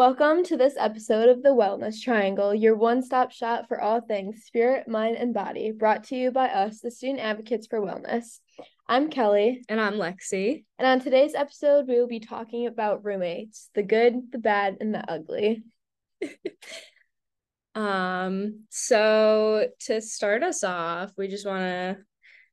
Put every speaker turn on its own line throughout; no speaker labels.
Welcome to this episode of the Wellness Triangle, your one stop shop for all things spirit, mind, and body, brought to you by us, the Student Advocates for Wellness. I'm Kelly.
And I'm Lexie.
And on today's episode, we will be talking about roommates the good, the bad, and the ugly.
um, so to start us off, we just want to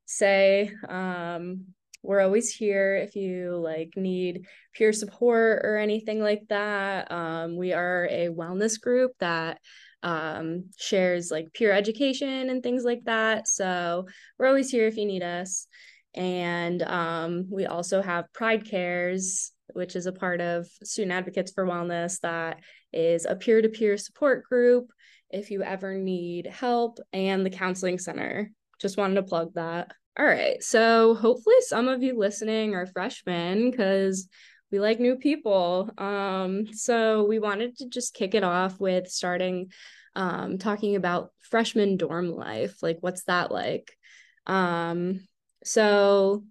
say um we're always here if you like need peer support or anything like that. Um, we are a wellness group that um, shares like peer education and things like that. So we're always here if you need us. And um, we also have pride cares which is a part of student advocates for wellness that is a peer-to-peer support group if you ever need help and the counseling center. Just wanted to plug that all right. So hopefully some of you listening are freshmen because we like new people. Um, so we wanted to just kick it off with starting um, talking about freshman dorm life. Like, what's that like? Um, so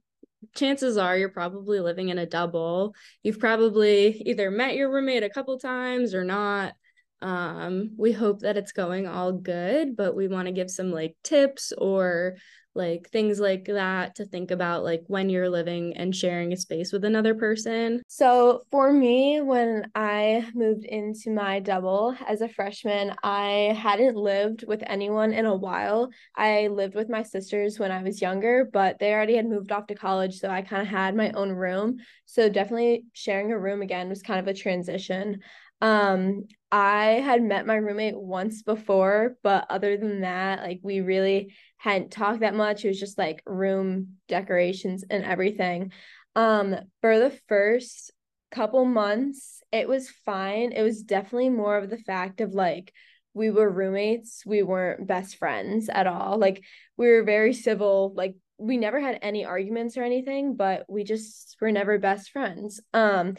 chances are you're probably living in a double. You've probably either met your roommate a couple times or not. Um, we hope that it's going all good, but we want to give some like tips or like things like that to think about like when you're living and sharing a space with another person.
So for me when i moved into my double as a freshman i hadn't lived with anyone in a while. I lived with my sisters when i was younger but they already had moved off to college so i kind of had my own room. So definitely sharing a room again was kind of a transition um I had met my roommate once before, but other than that, like we really hadn't talked that much. It was just like room decorations and everything. Um, for the first couple months, it was fine. It was definitely more of the fact of like we were roommates, we weren't best friends at all. Like we were very civil, like we never had any arguments or anything, but we just were never best friends. Um,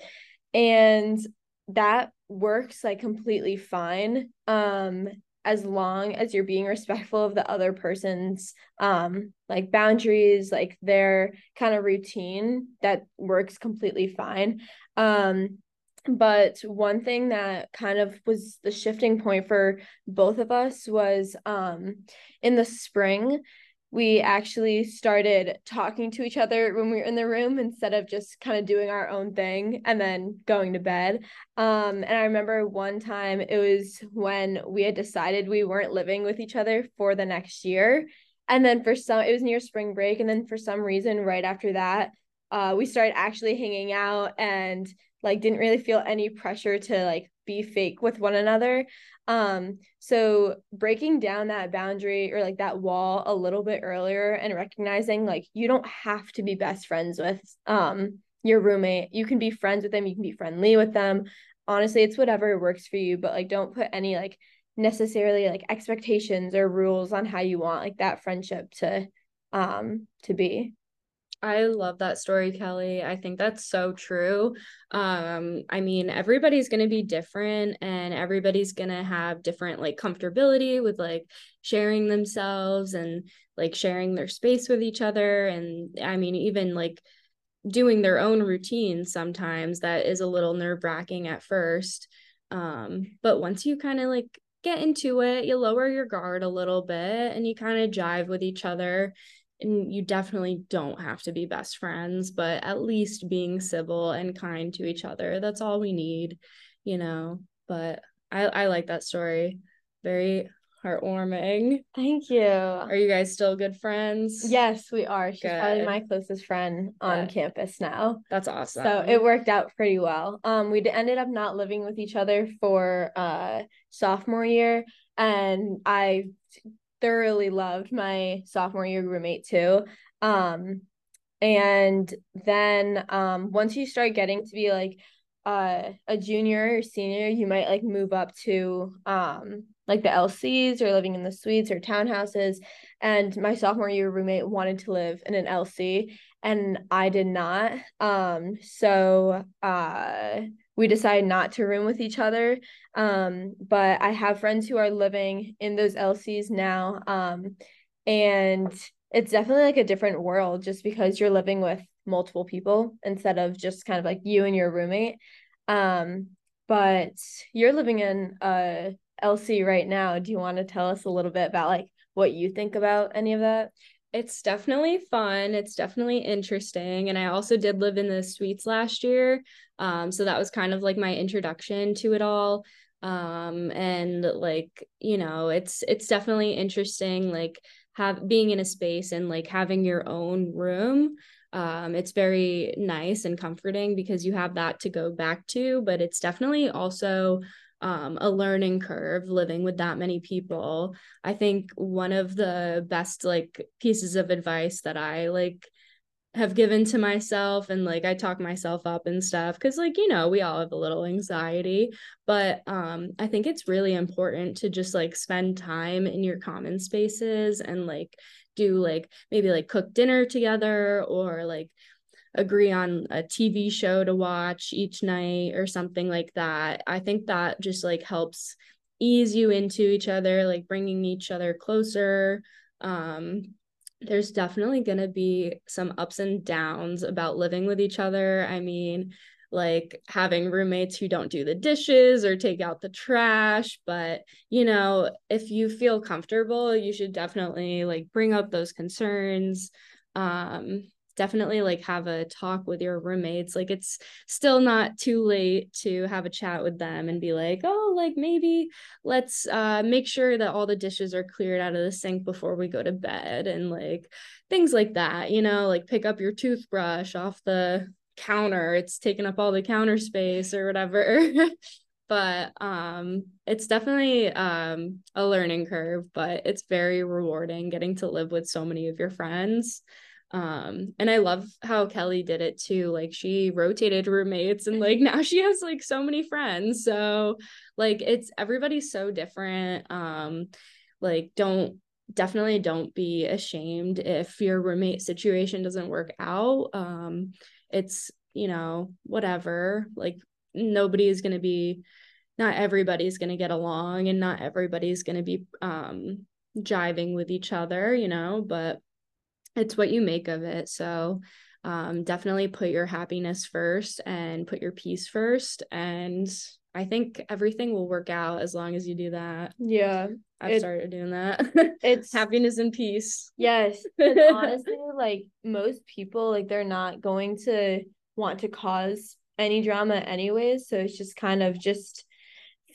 and that works like completely fine um as long as you're being respectful of the other person's um like boundaries like their kind of routine that works completely fine. Um but one thing that kind of was the shifting point for both of us was um in the spring we actually started talking to each other when we were in the room instead of just kind of doing our own thing and then going to bed. Um, and I remember one time it was when we had decided we weren't living with each other for the next year. And then for some, it was near spring break. And then for some reason, right after that, uh, we started actually hanging out and like didn't really feel any pressure to like be fake with one another. Um so breaking down that boundary or like that wall a little bit earlier and recognizing like you don't have to be best friends with um your roommate. You can be friends with them you can be friendly with them. Honestly it's whatever works for you but like don't put any like necessarily like expectations or rules on how you want like that friendship to um to be
I love that story, Kelly. I think that's so true. Um, I mean, everybody's going to be different and everybody's going to have different like comfortability with like sharing themselves and like sharing their space with each other. And I mean, even like doing their own routine sometimes that is a little nerve wracking at first. Um, but once you kind of like get into it, you lower your guard a little bit and you kind of jive with each other and you definitely don't have to be best friends, but at least being civil and kind to each other. That's all we need, you know. But I, I like that story. Very heartwarming.
Thank you.
Are you guys still good friends?
Yes, we are. She's good. probably my closest friend on that, campus now.
That's awesome.
So it worked out pretty well. Um, we ended up not living with each other for uh sophomore year, and I thoroughly loved my sophomore year roommate too. Um, and then um, once you start getting to be like uh, a junior or senior, you might like move up to um, like the LCs or living in the suites or townhouses. And my sophomore year roommate wanted to live in an LC and I did not. Um, so uh we decide not to room with each other. Um, but I have friends who are living in those LCs now. Um, and it's definitely like a different world just because you're living with multiple people instead of just kind of like you and your roommate. Um, but you're living in LC right now. Do you want to tell us a little bit about like what you think about any of that?
It's definitely fun. It's definitely interesting. And I also did live in the suites last year. Um, so that was kind of like my introduction to it all. Um, and like, you know, it's it's definitely interesting, like have being in a space and like having your own room um, it's very nice and comforting because you have that to go back to but it's definitely also um, a learning curve living with that many people. I think one of the best like pieces of advice that i like have given to myself and like I talk myself up and stuff cuz like you know we all have a little anxiety but um I think it's really important to just like spend time in your common spaces and like do like maybe like cook dinner together or like agree on a TV show to watch each night or something like that. I think that just like helps ease you into each other, like bringing each other closer. Um, there's definitely going to be some ups and downs about living with each other. I mean, like having roommates who don't do the dishes or take out the trash but you know if you feel comfortable you should definitely like bring up those concerns um definitely like have a talk with your roommates like it's still not too late to have a chat with them and be like oh like maybe let's uh make sure that all the dishes are cleared out of the sink before we go to bed and like things like that you know like pick up your toothbrush off the counter it's taking up all the counter space or whatever. But um it's definitely um a learning curve but it's very rewarding getting to live with so many of your friends um and i love how kelly did it too like she rotated roommates and like now she has like so many friends so like it's everybody's so different um like don't definitely don't be ashamed if your roommate situation doesn't work out um it's you know whatever like nobody is going to be not everybody's going to get along and not everybody's going to be um jiving with each other you know but it's what you make of it so um definitely put your happiness first and put your peace first and I think everything will work out as long as you do that.
Yeah.
I've it, started doing that.
It's
happiness and peace.
Yes. honestly, like most people, like they're not going to want to cause any drama anyways. So it's just kind of just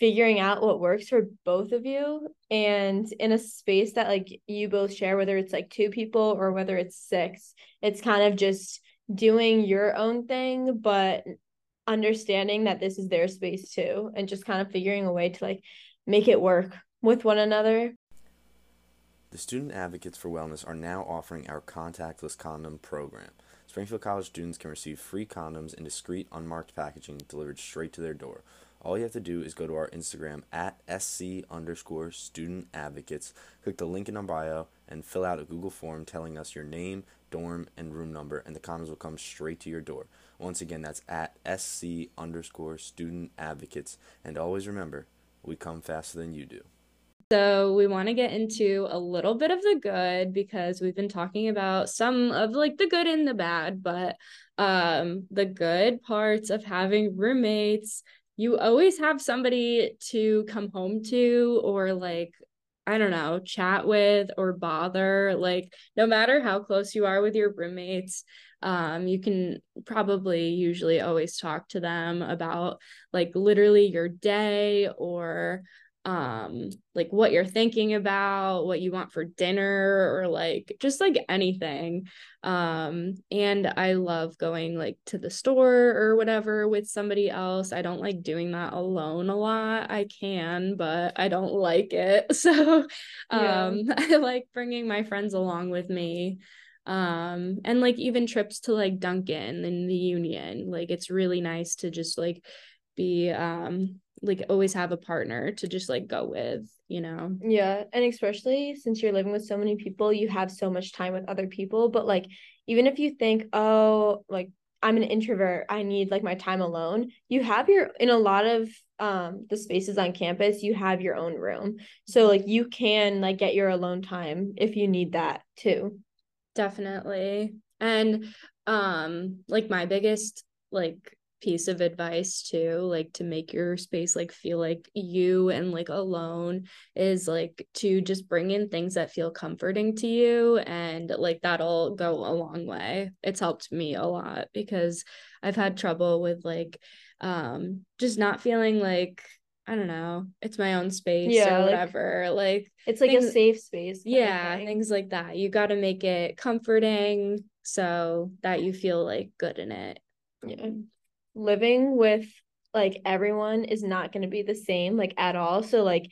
figuring out what works for both of you and in a space that like you both share whether it's like two people or whether it's six it's kind of just doing your own thing but understanding that this is their space too and just kind of figuring a way to like make it work with one another.
The Student Advocates for Wellness are now offering our contactless condom program. Springfield College students can receive free condoms in discreet, unmarked packaging delivered straight to their door. All you have to do is go to our Instagram at SC underscore student advocates, click the link in our bio, and fill out a Google form telling us your name, dorm, and room number, and the condoms will come straight to your door. Once again, that's at SC underscore student advocates. And always remember, we come faster than you do.
So we want to get into a little bit of the good because we've been talking about some of like the good and the bad, but um the good parts of having roommates, you always have somebody to come home to or like I don't know, chat with or bother. Like, no matter how close you are with your roommates, um, you can probably usually always talk to them about like literally your day or um like what you're thinking about what you want for dinner or like just like anything. Um and i love going like to the store or whatever with somebody else. I don't like doing that alone a lot. I can but i don't like it. So um yeah. i like bringing my friends along with me. Um and like even trips to like dunkin and the union like it's really nice to just like be um like always have a partner to just like go with you know?
Yeah and especially since you're living with so many people you have so much time with other people but like even if you think oh like i'm an introvert i need like my time alone you have your in a lot of um the spaces on campus you have your own room. So like you can like get your alone time if you need that too.
Definitely. And um like my biggest like piece of advice too like to make your space like feel like you and like alone is like to just bring in things that feel comforting to you and like that'll go a long way it's helped me a lot because i've had trouble with like um just not feeling like I don't know, it's my own space yeah, or whatever. Like, like
it's like things, a safe space.
Yeah, things like that. You got to make it comforting so that you feel like good in it.
Yeah. Living with like everyone is not going to be the same like at all. So like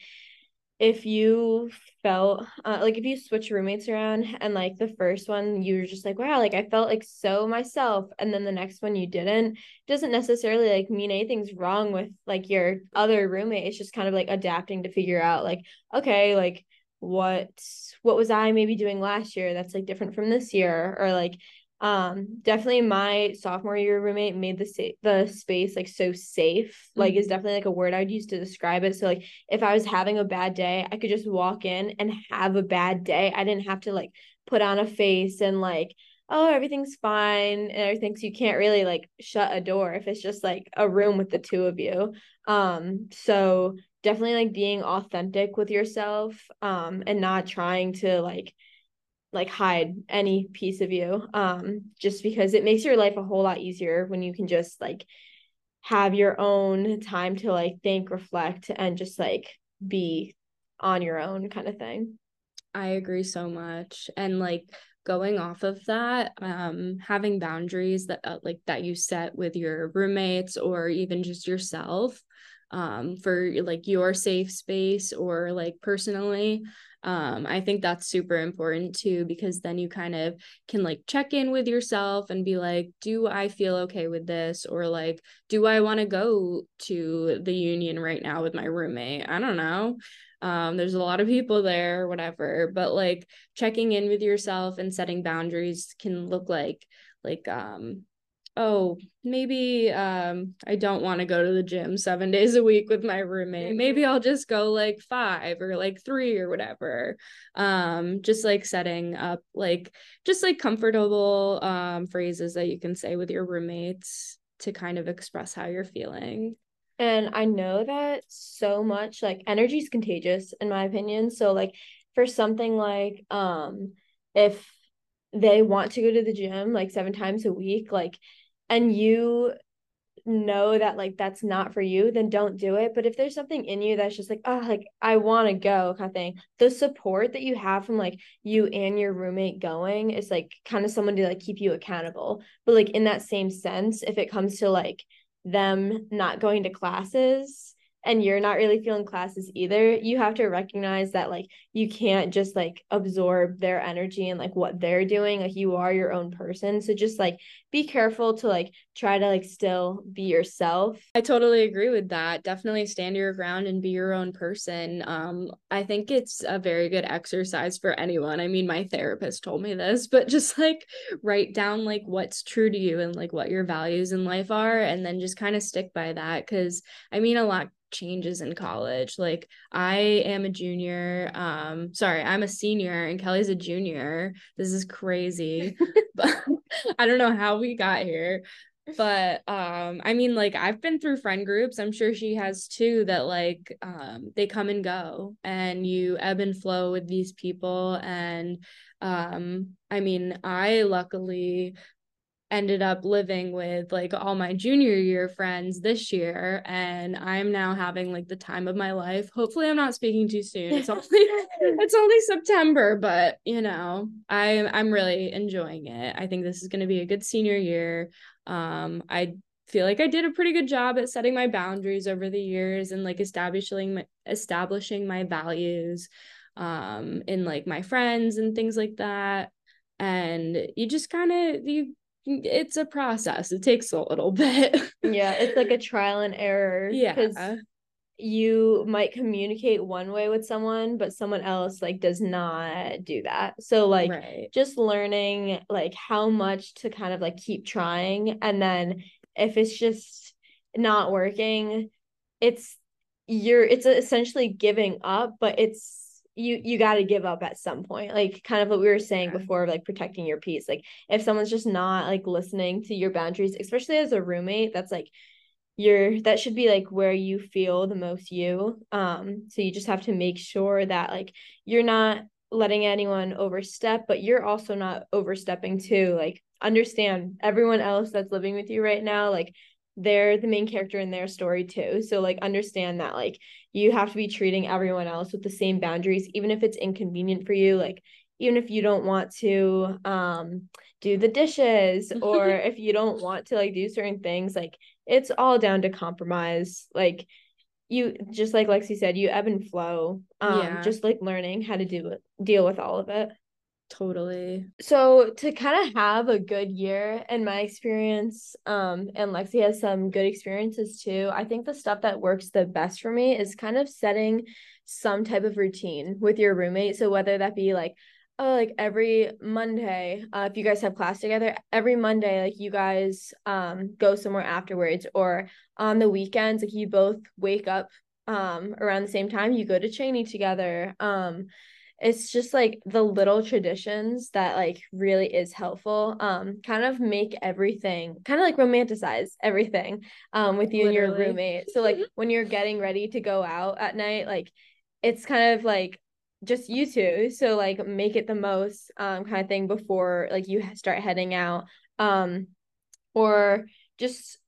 if you felt uh, like if you switch roommates around and like the first one you were just like wow like i felt like so myself and then the next one you didn't doesn't necessarily like mean anything's wrong with like your other roommate it's just kind of like adapting to figure out like okay like what what was i maybe doing last year that's like different from this year or like um definitely my sophomore year roommate made the sa- the space like so safe like mm-hmm. is definitely like a word i'd use to describe it. So like if i was having a bad day i could just walk in and have a bad day. I didn't have to like put on a face and like oh everything's fine and everything so you can't really like shut a door if it's just like a room with the two of you. Um so definitely like being authentic with yourself um and not trying to like like hide any piece of you um just because it makes your life a whole lot easier when you can just like have your own time to like think reflect and just like be on your own kind of thing.
I agree so much. And like going off of that um having boundaries that uh, like that you set with your roommates or even just yourself um for like your safe space or like personally um i think that's super important too because then you kind of can like check in with yourself and be like do i feel okay with this? or like do i want to go to the union right now with my roommate? I don't know. Um there's a lot of people there whatever but like checking in with yourself and setting boundaries can look like like um oh, maybe um I don't want to go to the gym 7 days a week with my roommate. Mm-hmm. Maybe I'll just go like 5 or like 3 or whatever. Um just like setting up like just like comfortable um phrases that you can say with your roommates to kind of express how you're feeling.
And I know that so much like energy is contagious in my opinion. So like for something like um if they want to go to the gym like seven times a week, like and you know that like that's not for you then don't do it. But if there's something in you that's just like oh like i want to go kind of thing the support that you have from like you and your roommate going is like kind of someone to like keep you accountable. But like in that same sense if it comes to like them not going to classes and you're not really feeling classes either you have to recognize that like you can't just like absorb their energy and like what they're doing like you are your own person. So just like be careful to like try to like still be yourself
i totally agree with that definitely stand your ground and be your own person um i think it's a very good exercise for anyone i mean my therapist told me this but just like write down like what's true to you and like what your values in life are and then just kind of stick by that because i mean a lot changes in college. Like I am a junior. Um, sorry, I'm a senior and Kelly's a junior. This is crazy. but I don't know how we got here. But um, I mean, like I've been through friend groups. I'm sure she has too, that like um they come and go and you ebb and flow with these people. And um, I mean, I luckily ended up living with like all my junior year friends this year and I'm now having like the time of my life. Hopefully I'm not speaking too soon. It's only it's only September, but you know, I I'm really enjoying it. I think this is going to be a good senior year. Um I feel like I did a pretty good job at setting my boundaries over the years and like establishing my establishing my values um in like my friends and things like that and you just kind of you it's a process. It takes a little bit.
yeah, it's like a trial and error.
Yeah. Because
you might communicate one way with someone, but someone else like does not do that. So like right. just learning like how much to kind of like keep trying. And then if it's just not working, it's you're it's essentially giving up, but it's you you got to give up at some point like kind of what we were saying before like protecting your peace like if someone's just not like listening to your boundaries especially as a roommate that's like you're that should be like where you feel the most you um so you just have to make sure that like you're not letting anyone overstep but you're also not overstepping too like understand everyone else that's living with you right now like they're the main character in their story too. So like understand that like you have to be treating everyone else with the same boundaries even if it's inconvenient for you like even if you don't want to um do the dishes or if you don't want to like do certain things like it's all down to compromise. Like you just like lexie said you ebb and flow um yeah. just like learning how to do it deal with all of it
totally.
So to kind of have a good year in my experience um and lexie has some good experiences too i think the stuff that works the best for me is kind of setting some type of routine with your roommate. So whether that be like oh like every monday uh, if you guys have class together every monday like you guys um go somewhere afterwards or on the weekends like you both wake up um around the same time you go to Cheney together um it's just like the little traditions that like really is helpful um kind of make everything kind of like romanticize everything um with you Literally. and your roommate so like when you're getting ready to go out at night like it's kind of like just you two so like make it the most um kind of thing before like you start heading out um or just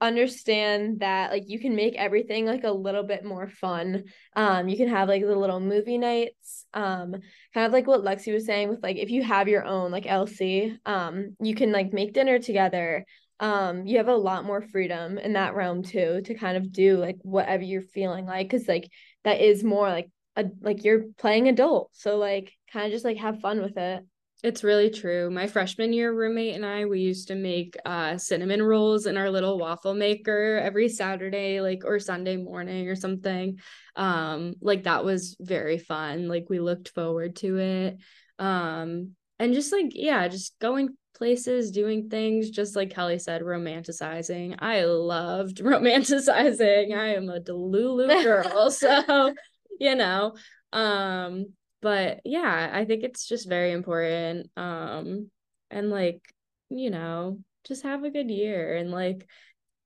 understand that like you can make everything like a little bit more fun. Um you can have like the little movie nights um kind of like what lexie was saying with like if you have your own like lc um you can like make dinner together. Um you have a lot more freedom in that realm too to kind of do like whatever you're feeling like because like that is more like a like you're playing adult. So like kind of just like have fun with it
it's really true. My freshman year roommate and I, we used to make uh, cinnamon rolls in our little waffle maker every Saturday, like or Sunday morning or something. Um, like that was very fun. Like we looked forward to it. Um, and just like, yeah, just going places, doing things, just like Kelly said, romanticizing. I loved romanticizing. I am a Delulu girl. so, you know, um, but yeah i think it's just very important um and like you know just have a good year and like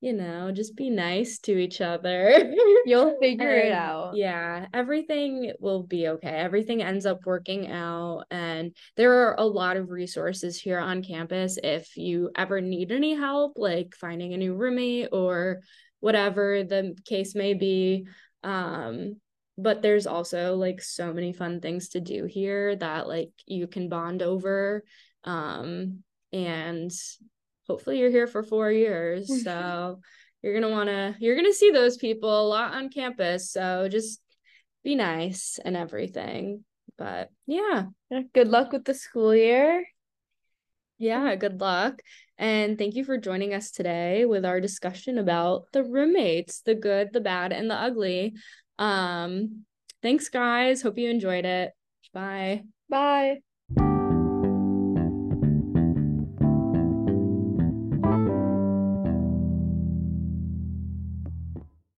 you know just be nice to each other.
You'll figure and, it out.
yeah everything will be okay. Everything ends up working out and there are a lot of resources here on campus if you ever need any help like finding a new roommate or whatever the case may be um but there's also like so many fun things to do here that like you can bond over um and hopefully you're here for 4 years. So you're going to want to you're going to see those people a lot on campus. So just be nice and everything. But yeah
good luck with the school year.
Yeah good luck. And thank you for joining us today with our discussion about the roommates the good the bad and the ugly um, thanks, guys. Hope you enjoyed it. Bye.
Bye.